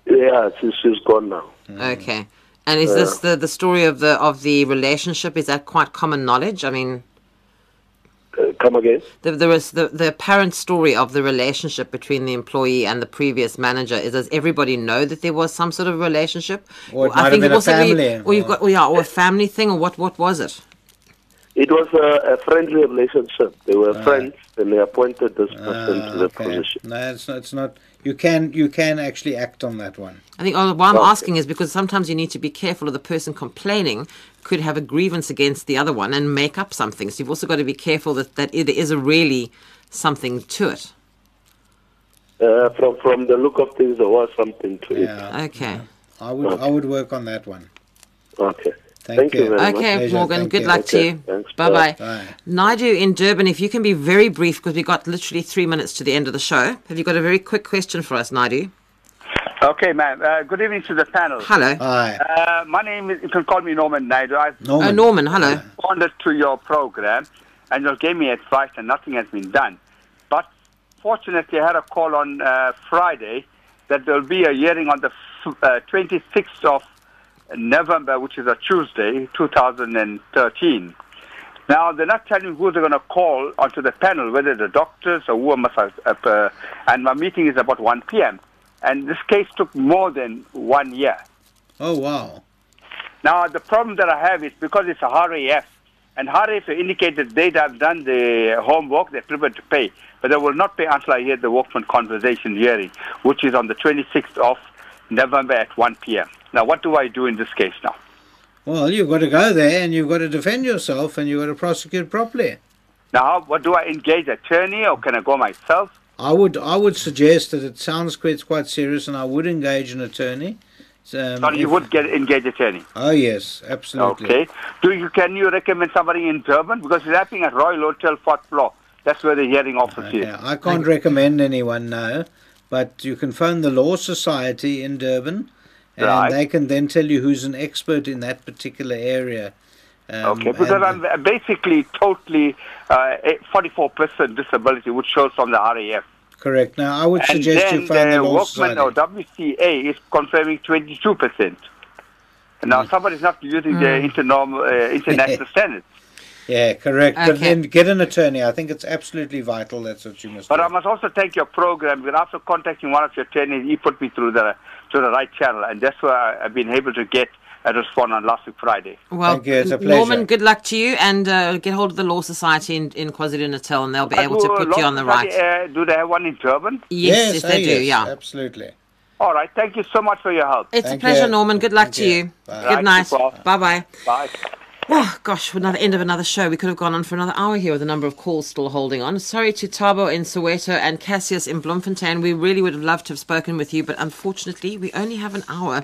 Yeah, she's, she's gone now. Okay. And is this the, the story of the of the relationship? Is that quite common knowledge? I mean, Uh, come again? the, there is the, the apparent story of the relationship between the employee and the previous manager. Is does everybody know that there was some sort of relationship? Or it might have been a also we- family, or you've got, or, yeah, or a family thing, or what? What was it? It was a, a friendly relationship. They were friends, and they appointed this person to the Ah, okay. position. No, it's not. It's not. You can you can actually act on that one. I think oh, why I'm Okay. asking is because sometimes you need to be careful of the person complaining could have a grievance against the other one and make up something. So you've also got to be careful that, that there is a really something to it. Uh, from from the look of things, there was something to it. Yeah, Okay. I would I would work on that one. Okay. Thank, Thank you very much. Okay, Pleasure, Morgan, thank good you. luck to you. thanks, Bye bye. Bye. Naidu in Durban, if you can be very brief because we've got literally three minutes to the end of the show. Have you got a very quick question for us, Naidu? Okay, ma'am. Uh, good evening to the panel. Hello. Hi, Uh, my name is, you can call me Norman Naidu. I've Norman. Oh, Norman, hello. responded to your program and you gave me advice and nothing has been done. But fortunately, I had a call on uh, Friday that there'll be a hearing on the f- uh, 26th of November, which is a Tuesday, 2013. Now, they're not telling who they're going to call onto the panel, whether the doctors or who must have, uh, and my meeting is about 1 p.m. And this case took more than one year. Oh wow. Now, the problem that I have is because it's a RAF, and RAF indicated they have done the homework, they're prepared to pay, but they will not pay until I hear the Workman Compensation hearing, which is on the 26th of November at 1 p.m. Now, what do I do in this case now? Well, you've got to go there and you've got to defend yourself and you've got to prosecute properly. Now, what do I engage attorney or can I go myself? I would I would suggest that it sounds quite quite serious, and I would engage an attorney. Um, or you if- would get engage attorney? Oh yes, absolutely. Okay. Do you can you recommend somebody in Durban because it's happening at Royal Hotel fourth floor? That's where the hearing office is. Yeah, I can't recommend anyone no, but you can phone the Law Society in Durban, and Right. they can then tell you who's an expert in that particular area. Um, Okay, because I'm basically totally uh, 44% disability, which shows from the RAF. correct. Now, I would And suggest you phone the the Law Society. or WCA is confirming 22%. Now, Mm. somebody's not using the internorm, uh, international standards. Yeah, correct. But Okay. then get an attorney. I think it's absolutely vital. That's what you must But do. I must also thank your program because after contacting one of your attorneys, he put me through the to the right channel, and that's where I- I've been able to get a response on last week Friday. Well, Thank you, it's a Norman, good luck to you, and uh, get hold of the Law Society in, in KwaZulu Natal, and they'll be able to put you on the right. Society, Uh, do they have one in Durban? Yes, yes, oh, they do. yes, Yeah, absolutely. All right. Thank you so much for your help. it's a pleasure, you. Norman. Good luck Thank to you. you. Bye. Good night. Bye bye. Bye. Oh gosh, another end of another show. We could have gone on for another hour here with a number of calls still holding on. Sorry to Thabo in Soweto and Cassius in Bloemfontein. We really would have loved to have spoken with you, but unfortunately, we only have an hour.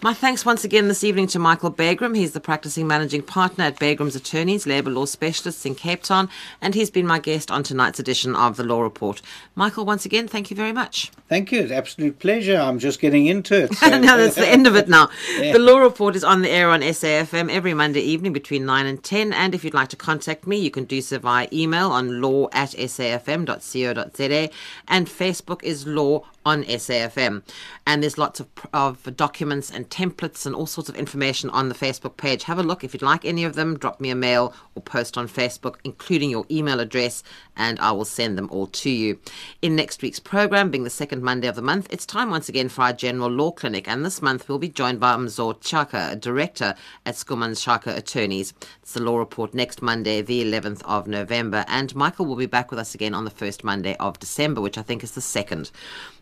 My thanks once again this evening to Michael Bagraim. He's the practicing managing partner at Bagraim's Attorneys, Labour Law Specialists in Cape Town, and he's been my guest on tonight's edition of the Law Report. Michael, once again, thank you very much. Thank you. It's absolute pleasure. I'm just getting into it. so- no, that's the end of it now. Yeah. The Law Report is on the air on SAFM every Monday evening between 9 and 10. And if you'd like to contact me, you can do so via email on law at safm.co.za. And Facebook is law on SAFM. And there's lots of, of documents and templates and all sorts of information on the Facebook page. Have a look. If you'd like any of them, drop me a mail or post on Facebook, including your email address, and I will send them all to you. In next week's program, being the second Monday of the month, it's time once again for our General Law Clinic. And this month we'll be joined by Mzor Chaka, a director at Skuman Chaka Attorneys. It's the Law Report next Monday, the 11th of November. And Michael will be back with us again on the first Monday of December, which I think is the second.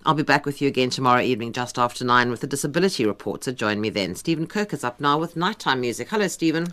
I'll be back with you again tomorrow evening just after nine with the disability report, so join me then. Stephen Kirk is up now with nighttime music. Hello, Stephen.